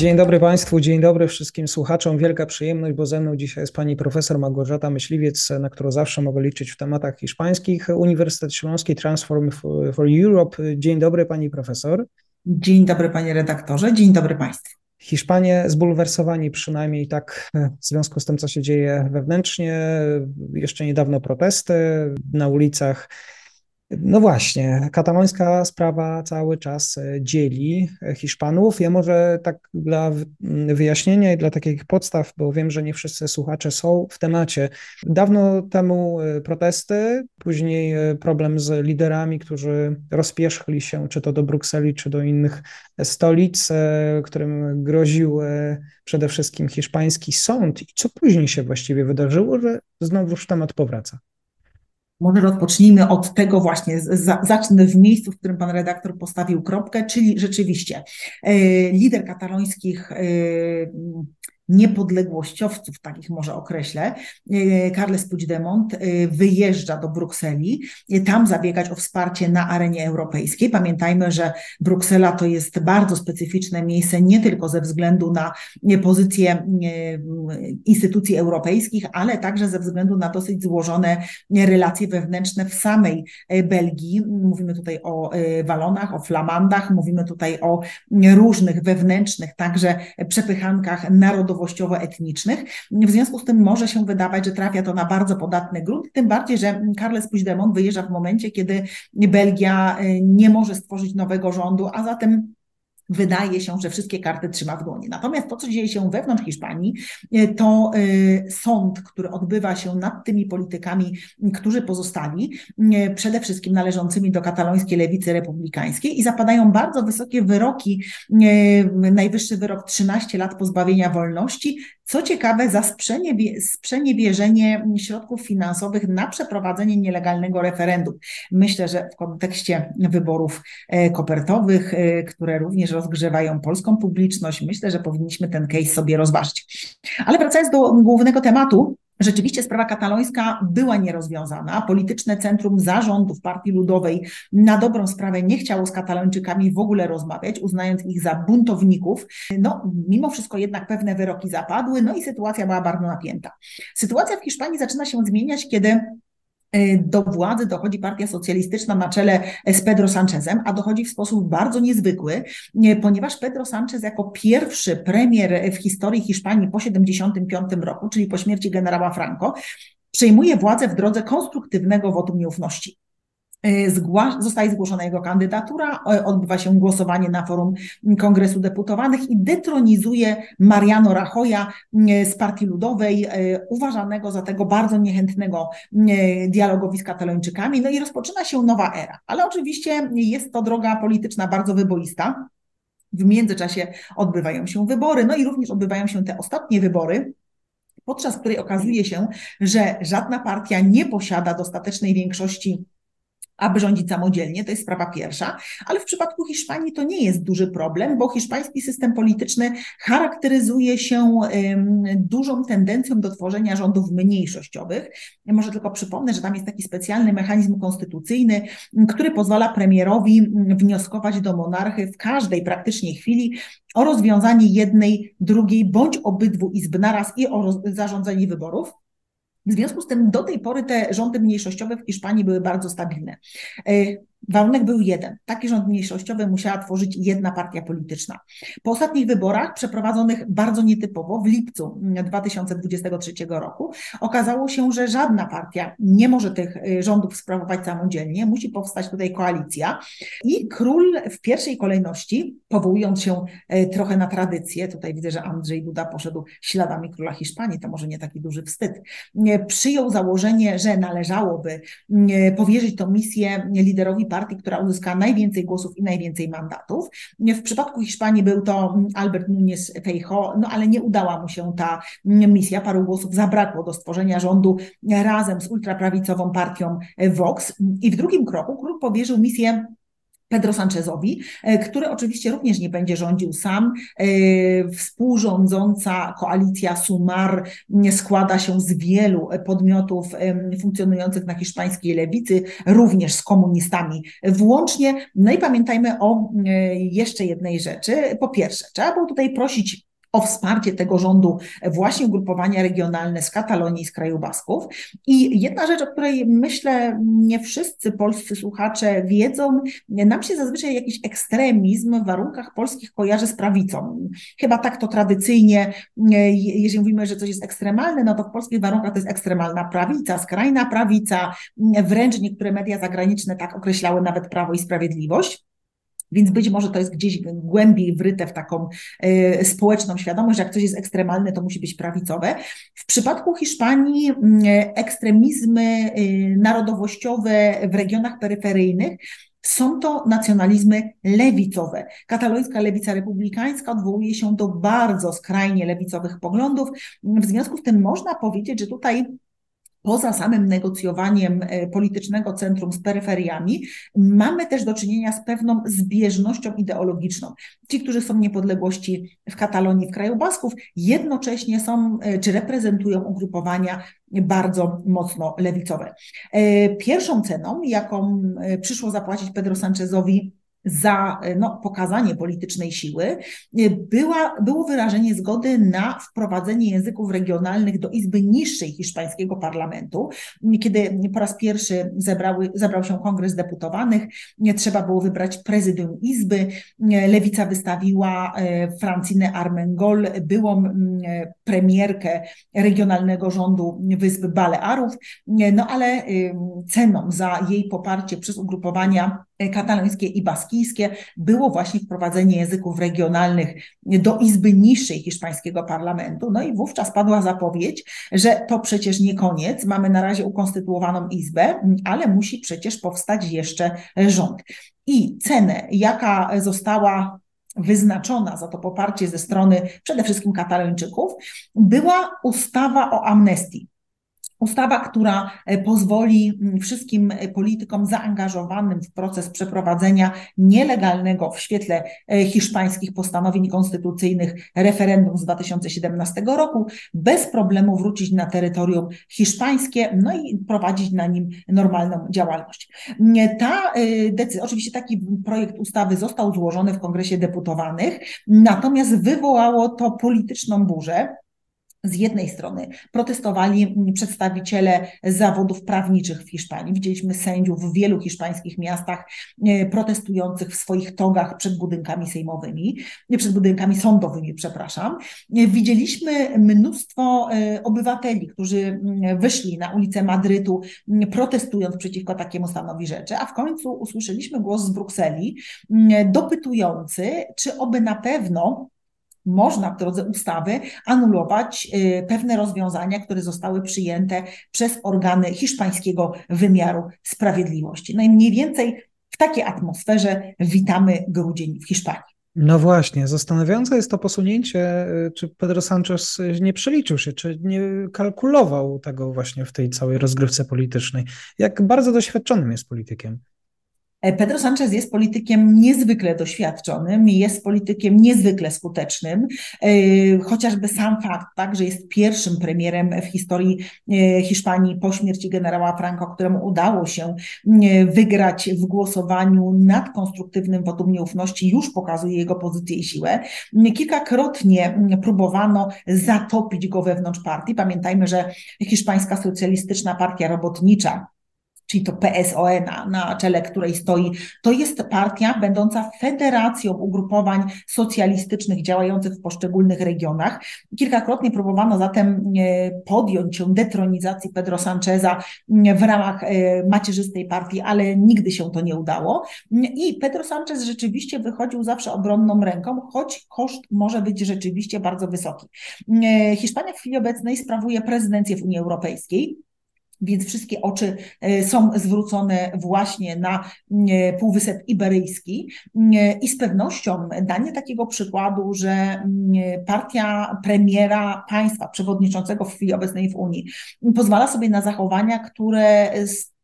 Dzień dobry Państwu, dzień dobry wszystkim słuchaczom. Wielka przyjemność, bo ze mną dzisiaj jest pani profesor Małgorzata Myśliwiec, na którą zawsze mogę liczyć w tematach hiszpańskich. Uniwersytet Śląski Transform for Europe. Dzień dobry pani profesor. Dzień dobry panie redaktorze, dzień dobry państwu. Hiszpanie zbulwersowani przynajmniej tak w związku z tym, co się dzieje wewnętrznie. Jeszcze niedawno protesty na ulicach no właśnie, katalońska sprawa cały czas e, dzieli e, Hiszpanów. Ja może tak dla wyjaśnienia i dla takich podstaw, bo wiem, że nie wszyscy słuchacze są w temacie. Dawno temu e, protesty, później problem z liderami, którzy rozpierzchli się czy to do Brukseli, czy do innych stolic, którym groził przede wszystkim hiszpański sąd. I co później się właściwie wydarzyło, że znowuż temat powraca? Może rozpocznijmy od tego właśnie, zacznę w miejscu, w którym pan redaktor postawił kropkę, czyli rzeczywiście e, lider katalońskich e, niepodległościowców, takich może określę, e, Carles Puigdemont e, wyjeżdża do Brukseli, e, tam zabiegać o wsparcie na arenie europejskiej. Pamiętajmy, że Bruksela to jest bardzo specyficzne miejsce, nie tylko ze względu na pozycję instytucji europejskich, ale także ze względu na dosyć złożone relacje wewnętrzne w samej Belgii. Mówimy tutaj o Walonach, o Flamandach, mówimy tutaj o różnych wewnętrznych, także przepychankach narodowych, narodowościowo-etnicznych. W związku z tym może się wydawać, że trafia to na bardzo podatny grunt, tym bardziej, że Carles Puigdemont wyjeżdża w momencie, kiedy Belgia y, nie może stworzyć nowego rządu, a zatem wydaje się, że wszystkie karty trzyma w dłoni. Natomiast to, co dzieje się wewnątrz Hiszpanii, e, to e, sąd, który odbywa się nad tymi politykami, którzy pozostali, e, przede wszystkim należącymi do katalońskiej lewicy republikańskiej i zapadają bardzo wysokie wyroki. Najwyższy wyrok 13 lat pozbawienia wolności, co ciekawe, za sprzeniewierzenie środków finansowych na przeprowadzenie nielegalnego referendum. Myślę, że w kontekście wyborów kopertowych, które również rozgrzewają polską publiczność. Myślę, że powinniśmy ten case sobie rozważyć. Ale wracając do głównego tematu, Rzeczywiście sprawa katalońska była nierozwiązana. Polityczne centrum zarządów Partii Ludowej na dobrą sprawę nie chciało z Katalończykami w ogóle rozmawiać, uznając ich za buntowników. No, mimo wszystko jednak pewne wyroki zapadły, no i sytuacja była bardzo napięta. Sytuacja w Hiszpanii zaczyna się zmieniać, kiedy do władzy dochodzi partia socjalistyczna na czele z Pedro Sanchezem, a dochodzi w sposób bardzo niezwykły, y, ponieważ Pedro Sanchez jako pierwszy premier w historii Hiszpanii po 75 roku, czyli po śmierci generała Franco, przejmuje władzę w drodze konstruktywnego wotum nieufności. Y, zostaje zgłoszona jego kandydatura, y, odbywa się głosowanie na forum Kongresu Deputowanych i detronizuje Mariano Rajoya y, z Partii Ludowej, uważanego za tego bardzo niechętnego dialogowi z katalończykami. No i rozpoczyna się nowa era. Ale oczywiście jest to droga polityczna bardzo wyboista. W międzyczasie odbywają się wybory, no i również odbywają się te ostatnie wybory, podczas której okazuje się, że żadna partia nie posiada dostatecznej większości aby rządzić samodzielnie, to jest sprawa pierwsza, ale w przypadku Hiszpanii to nie jest duży problem, bo hiszpański system polityczny charakteryzuje się dużą tendencją do tworzenia rządów mniejszościowych. Może tylko przypomnę, że tam jest taki specjalny mechanizm konstytucyjny, który pozwala premierowi wnioskować do monarchy w każdej praktycznie chwili o rozwiązanie jednej, drugiej bądź obydwu izb naraz i o zarządzanie wyborów. W związku z tym do tej pory te rządy mniejszościowe w Hiszpanii były bardzo stabilne. Warunek był jeden. Taki rząd mniejszościowy musiała tworzyć jedna partia polityczna. Po ostatnich wyborach, przeprowadzonych bardzo nietypowo w lipcu 2023 roku, okazało się, że żadna partia nie może tych y, rządów sprawować samodzielnie, musi powstać tutaj koalicja. I król w pierwszej kolejności, powołując się y, trochę na tradycję, tutaj widzę, że Andrzej Duda poszedł śladami króla Hiszpanii, to może nie taki duży wstyd, y, przyjął założenie, że należałoby powierzyć tę misję liderowi partii, która uzyskała najwięcej głosów i najwięcej mandatów. W przypadku Hiszpanii był to Albert Núñez Feijóo, no ale nie udała mu się ta misja. Paru głosów zabrakło do stworzenia rządu razem z ultraprawicową partią Vox. I w drugim kroku król powierzył misję Pedro Sanchezowi, e, który oczywiście również nie będzie rządził sam. E, współrządząca koalicja Sumar składa się z wielu podmiotów funkcjonujących na hiszpańskiej lewicy, również z komunistami włącznie. No i pamiętajmy o e, jeszcze jednej rzeczy. Po pierwsze, trzeba było tutaj prosić o wsparcie tego rządu właśnie ugrupowania regionalne z Katalonii i z kraju Basków. I jedna rzecz, o której myślę nie wszyscy polscy słuchacze wiedzą, nam się zazwyczaj jakiś ekstremizm w warunkach polskich kojarzy z prawicą. Chyba tak to tradycyjnie, jeżeli mówimy, że coś jest ekstremalne, no to w polskich warunkach to jest ekstremalna prawica, skrajna prawica, wręcz niektóre media zagraniczne tak określały nawet Prawo i Sprawiedliwość. Więc być może to jest gdzieś głębiej wryte w taką y, społeczną świadomość, że jak coś jest ekstremalne, to musi być prawicowe. W przypadku Hiszpanii y, ekstremizmy y, narodowościowe w regionach peryferyjnych są to nacjonalizmy lewicowe. Katalońska lewica republikańska odwołuje się do bardzo skrajnie lewicowych poglądów. W związku z tym można powiedzieć, że tutaj poza samym negocjowaniem e, politycznego centrum z peryferiami, mamy też do czynienia z pewną zbieżnością ideologiczną. Ci, którzy są niepodległości w Katalonii, w kraju Basków, jednocześnie są e, czy reprezentują ugrupowania bardzo mocno lewicowe. E, pierwszą ceną, jaką przyszło zapłacić Pedro Sanchezowi za no, pokazanie politycznej siły była, było wyrażenie zgody na wprowadzenie języków regionalnych do Izby Niższej hiszpańskiego parlamentu. Kiedy po raz pierwszy zebrały, zebrał się Kongres Deputowanych, trzeba było wybrać prezydium Izby. Lewica wystawiła e, Francinę Armengol, byłą premierkę regionalnego rządu Wysp Balearów, no ale ceną za jej poparcie przez ugrupowania katalońskie i baskijskie było właśnie wprowadzenie języków regionalnych do Izby Niższej hiszpańskiego parlamentu. No i wówczas padła zapowiedź, że to przecież nie koniec, mamy na razie ukonstytuowaną Izbę, ale musi przecież powstać jeszcze rząd. I cenę, jaka została wyznaczona za to poparcie ze strony przede wszystkim Katalończyków, była ustawa o amnestii. Ustawa, która e, pozwoli mm, wszystkim e, politykom zaangażowanym w proces przeprowadzenia nielegalnego w świetle e, hiszpańskich postanowień konstytucyjnych referendum z 2017 roku bez problemu wrócić na terytorium hiszpańskie, no i prowadzić na nim normalną działalność. Ta decyzja, oczywiście taki projekt ustawy został złożony w Kongresie Deputowanych, natomiast wywołało to polityczną burzę z jednej strony protestowali przedstawiciele zawodów prawniczych w Hiszpanii. Widzieliśmy sędziów w wielu hiszpańskich miastach e, protestujących w swoich togach przed budynkami sejmowymi, przed budynkami sądowymi, przepraszam. E, widzieliśmy mnóstwo e, obywateli, którzy wyszli na ulicę Madrytu protestując przeciwko takiemu stanowi rzeczy, a w końcu usłyszeliśmy głos z Brukseli dopytujący, czy oby na pewno można w drodze ustawy anulować y, pewne rozwiązania, które zostały przyjęte przez organy hiszpańskiego wymiaru sprawiedliwości. No i mniej więcej w takiej atmosferze witamy grudzień w Hiszpanii. No właśnie, zastanawiające jest to posunięcie, y, czy Pedro Sanchez nie przeliczył się, czy nie kalkulował tego właśnie w tej całej rozgrywce politycznej. Jak bardzo doświadczonym jest politykiem. E, Pedro Sanchez jest politykiem niezwykle doświadczonym, jest politykiem niezwykle skutecznym, e, chociażby sam fakt, tak, że jest pierwszym premierem w historii e, Hiszpanii po śmierci generała Franco, któremu udało się wygrać w głosowaniu nad konstruktywnym wotum nieufności, już pokazuje jego pozycję i siłę. Kilkakrotnie próbowano zatopić go wewnątrz partii. Pamiętajmy, że Hiszpańska Socjalistyczna Partia Robotnicza czyli to PSOE, na, na czele której stoi, to jest partia będąca federacją ugrupowań socjalistycznych działających w poszczególnych regionach. Kilkakrotnie próbowano zatem e, podjąć się detronizacji Pedro Sancheza e, w ramach e, macierzystej partii, ale nigdy się to nie udało. I Pedro Sanchez rzeczywiście wychodził zawsze obronną ręką, choć koszt może być rzeczywiście bardzo wysoki. Hiszpania w chwili obecnej sprawuje prezydencję w Unii Europejskiej. Więc wszystkie oczy e, są zwrócone właśnie na e, Półwysep Iberyjski. E, i z pewnością danie takiego przykładu, że partia premiera państwa przewodniczącego w chwili obecnej w Unii pozwala sobie na zachowania, które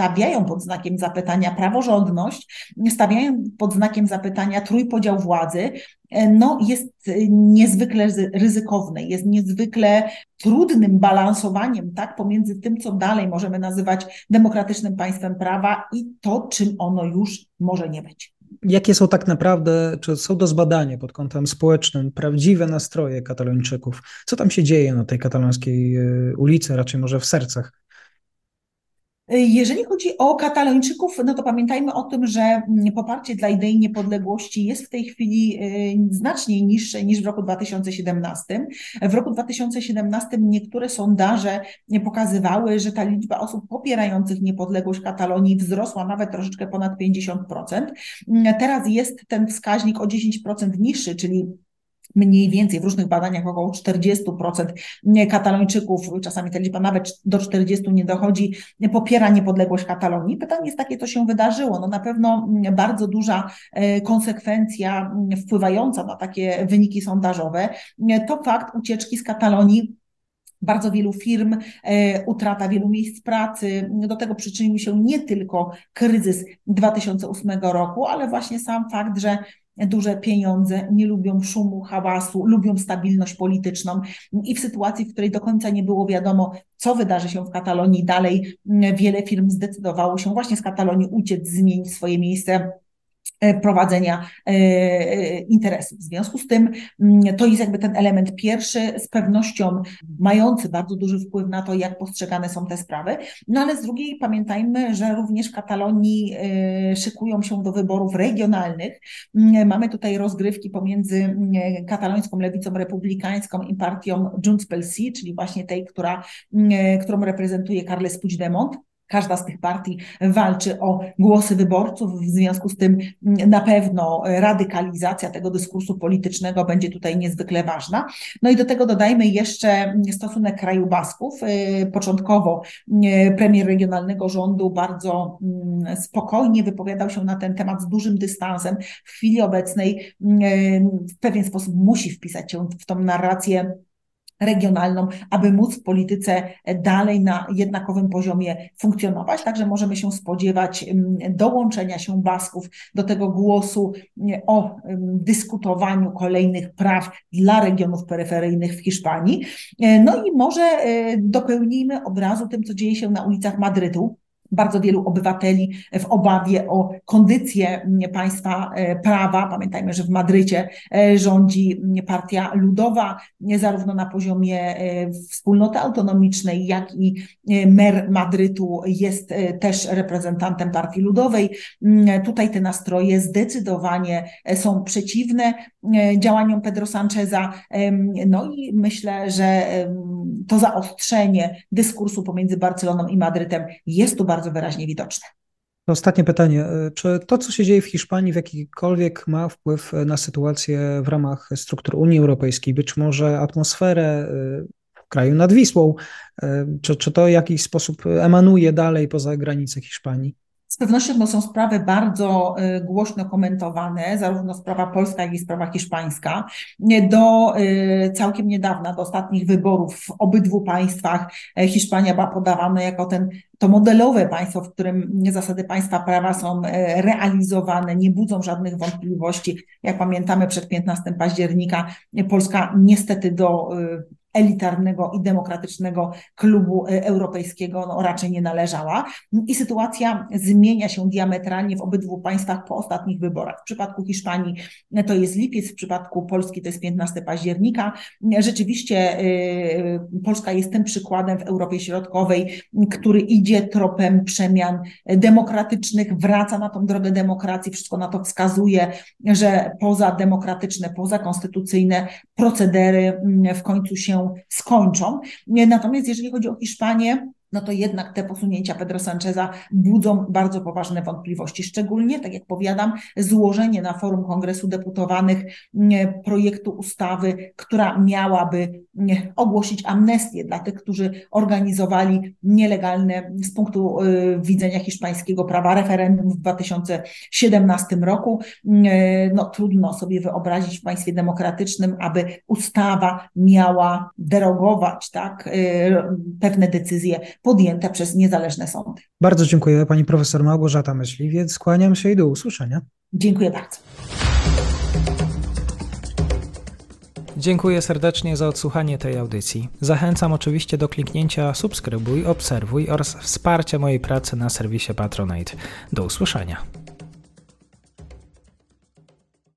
stawiają pod znakiem zapytania praworządność, stawiają pod znakiem zapytania trójpodział władzy, no, jest niezwykle ryzykowne, jest niezwykle trudnym balansowaniem tak, pomiędzy tym, co dalej możemy nazywać demokratycznym państwem prawa i to, czym ono już może nie być. Jakie są tak naprawdę, czy są do zbadania pod kątem społecznym prawdziwe nastroje katalończyków? Co tam się dzieje na tej katalońskiej e, ulicy, raczej może w sercach jeżeli chodzi o Katalończyków, no to pamiętajmy o tym, że mm, poparcie dla idei niepodległości jest w tej chwili y, znacznie niższe niż w roku 2017. W roku 2017 niektóre sondaże pokazywały, że ta liczba osób popierających niepodległość Katalonii wzrosła nawet troszeczkę ponad 50%. Teraz jest ten wskaźnik o 10% niższy, czyli mniej więcej w różnych badaniach około 40% Katalończyków, czasami ta liczba nawet do 40 nie dochodzi, popiera niepodległość Katalonii. Pytanie jest takie, co się wydarzyło. No na pewno bardzo duża e, konsekwencja wpływająca na takie wyniki sondażowe to fakt ucieczki z Katalonii bardzo wielu firm, e, utrata wielu miejsc pracy. Do tego przyczynił się nie tylko kryzys 2008 roku, ale właśnie sam fakt, że duże pieniądze, nie lubią szumu, hałasu, lubią stabilność polityczną. I w sytuacji, w której do końca nie było wiadomo, co wydarzy się w Katalonii dalej, wiele firm zdecydowało się właśnie z Katalonii uciec, zmienić swoje miejsce prowadzenia e, e, interesów. W związku z tym mm, to jest jakby ten element pierwszy, z pewnością mający bardzo duży wpływ na to, jak postrzegane są te sprawy. No ale z drugiej pamiętajmy, że również w Katalonii szykują się do wyborów regionalnych. Mm, mamy tutaj rozgrywki pomiędzy mm, katalońską lewicą republikańską i partią Junts pel Sí, czyli właśnie tej, która, którą reprezentuje Carles Puigdemont. Każda z tych partii walczy o głosy wyborców, w związku z tym na pewno radykalizacja tego dyskursu politycznego będzie tutaj niezwykle ważna. No i do tego dodajmy jeszcze stosunek kraju Basków. Y, początkowo y, premier regionalnego rządu bardzo mm, spokojnie wypowiadał się na ten temat z dużym dystansem. W chwili obecnej y, w pewien sposób musi wpisać się w tą narrację regionalną, aby móc w polityce dalej na jednakowym poziomie funkcjonować. Także możemy się spodziewać mm, dołączenia się Basków do tego głosu mm, o mm, dyskutowaniu kolejnych praw dla regionów peryferyjnych w Hiszpanii. E, no i może e, dopełnijmy obrazu tym, co dzieje się na ulicach Madrytu bardzo wielu obywateli w obawie o kondycję państwa e, prawa. Pamiętajmy, że w Madrycie e, rządzi Partia Ludowa, zarówno na poziomie e, wspólnoty autonomicznej, jak i mer Madrytu jest też reprezentantem Partii Ludowej. Mm, tutaj te nastroje zdecydowanie są przeciwne działaniom Pedro Sancheza. No i myślę, że to zaostrzenie dyskursu pomiędzy Barceloną i Madrytem jest tu bardzo wyraźnie widoczne. Ostatnie pytanie. Czy to, co się dzieje w Hiszpanii, w jakikolwiek ma wpływ na sytuację w ramach struktur Unii Europejskiej, być może atmosferę y, w kraju nad Wisłą, czy, czy to w jakiś sposób emanuje dalej poza granice Hiszpanii? Z pewnością to są sprawy bardzo y, głośno komentowane, zarówno sprawa polska, jak i sprawa hiszpańska. Do y, całkiem niedawna, do ostatnich wyborów w obydwu państwach e, Hiszpania była podawana jako ten to modelowe państwo, w którym zasady państwa prawa są e, realizowane, nie budzą żadnych wątpliwości. Jak pamiętamy, przed 15 października Polska niestety do y, elitarnego i demokratycznego klubu e, europejskiego no, raczej nie należała. I sytuacja zmienia się diametralnie w obydwu państwach po ostatnich wyborach. W przypadku Hiszpanii e, to jest lipiec, w przypadku Polski to jest 15 października. Rzeczywiście e, Polska jest tym przykładem w Europie Środkowej, który idzie tropem przemian demokratycznych, wraca na tą drogę demokracji. Wszystko na to wskazuje, że poza demokratyczne, poza konstytucyjne procedery w końcu się skończą. Natomiast jeżeli chodzi o Hiszpanię, no to jednak te posunięcia Pedro Sancheza budzą bardzo poważne wątpliwości. Szczególnie, tak jak powiadam, złożenie na forum Kongresu Deputowanych mm, projektu ustawy, która miałaby mm, ogłosić amnestię dla tych, którzy organizowali nielegalne z punktu y, widzenia hiszpańskiego prawa referendum w 2017 roku. Mm, no, trudno sobie wyobrazić w państwie demokratycznym, aby ustawa miała derogować tak, y, pewne decyzje podjęte przez niezależne sądy. Bardzo dziękuję pani profesor Małgorzata Myśliwiec. Skłaniam się i do usłyszenia. Dziękuję bardzo. Dziękuję serdecznie za odsłuchanie tej audycji. Zachęcam oczywiście do kliknięcia subskrybuj, obserwuj oraz wsparcia mojej pracy na serwisie Patronite. Do usłyszenia.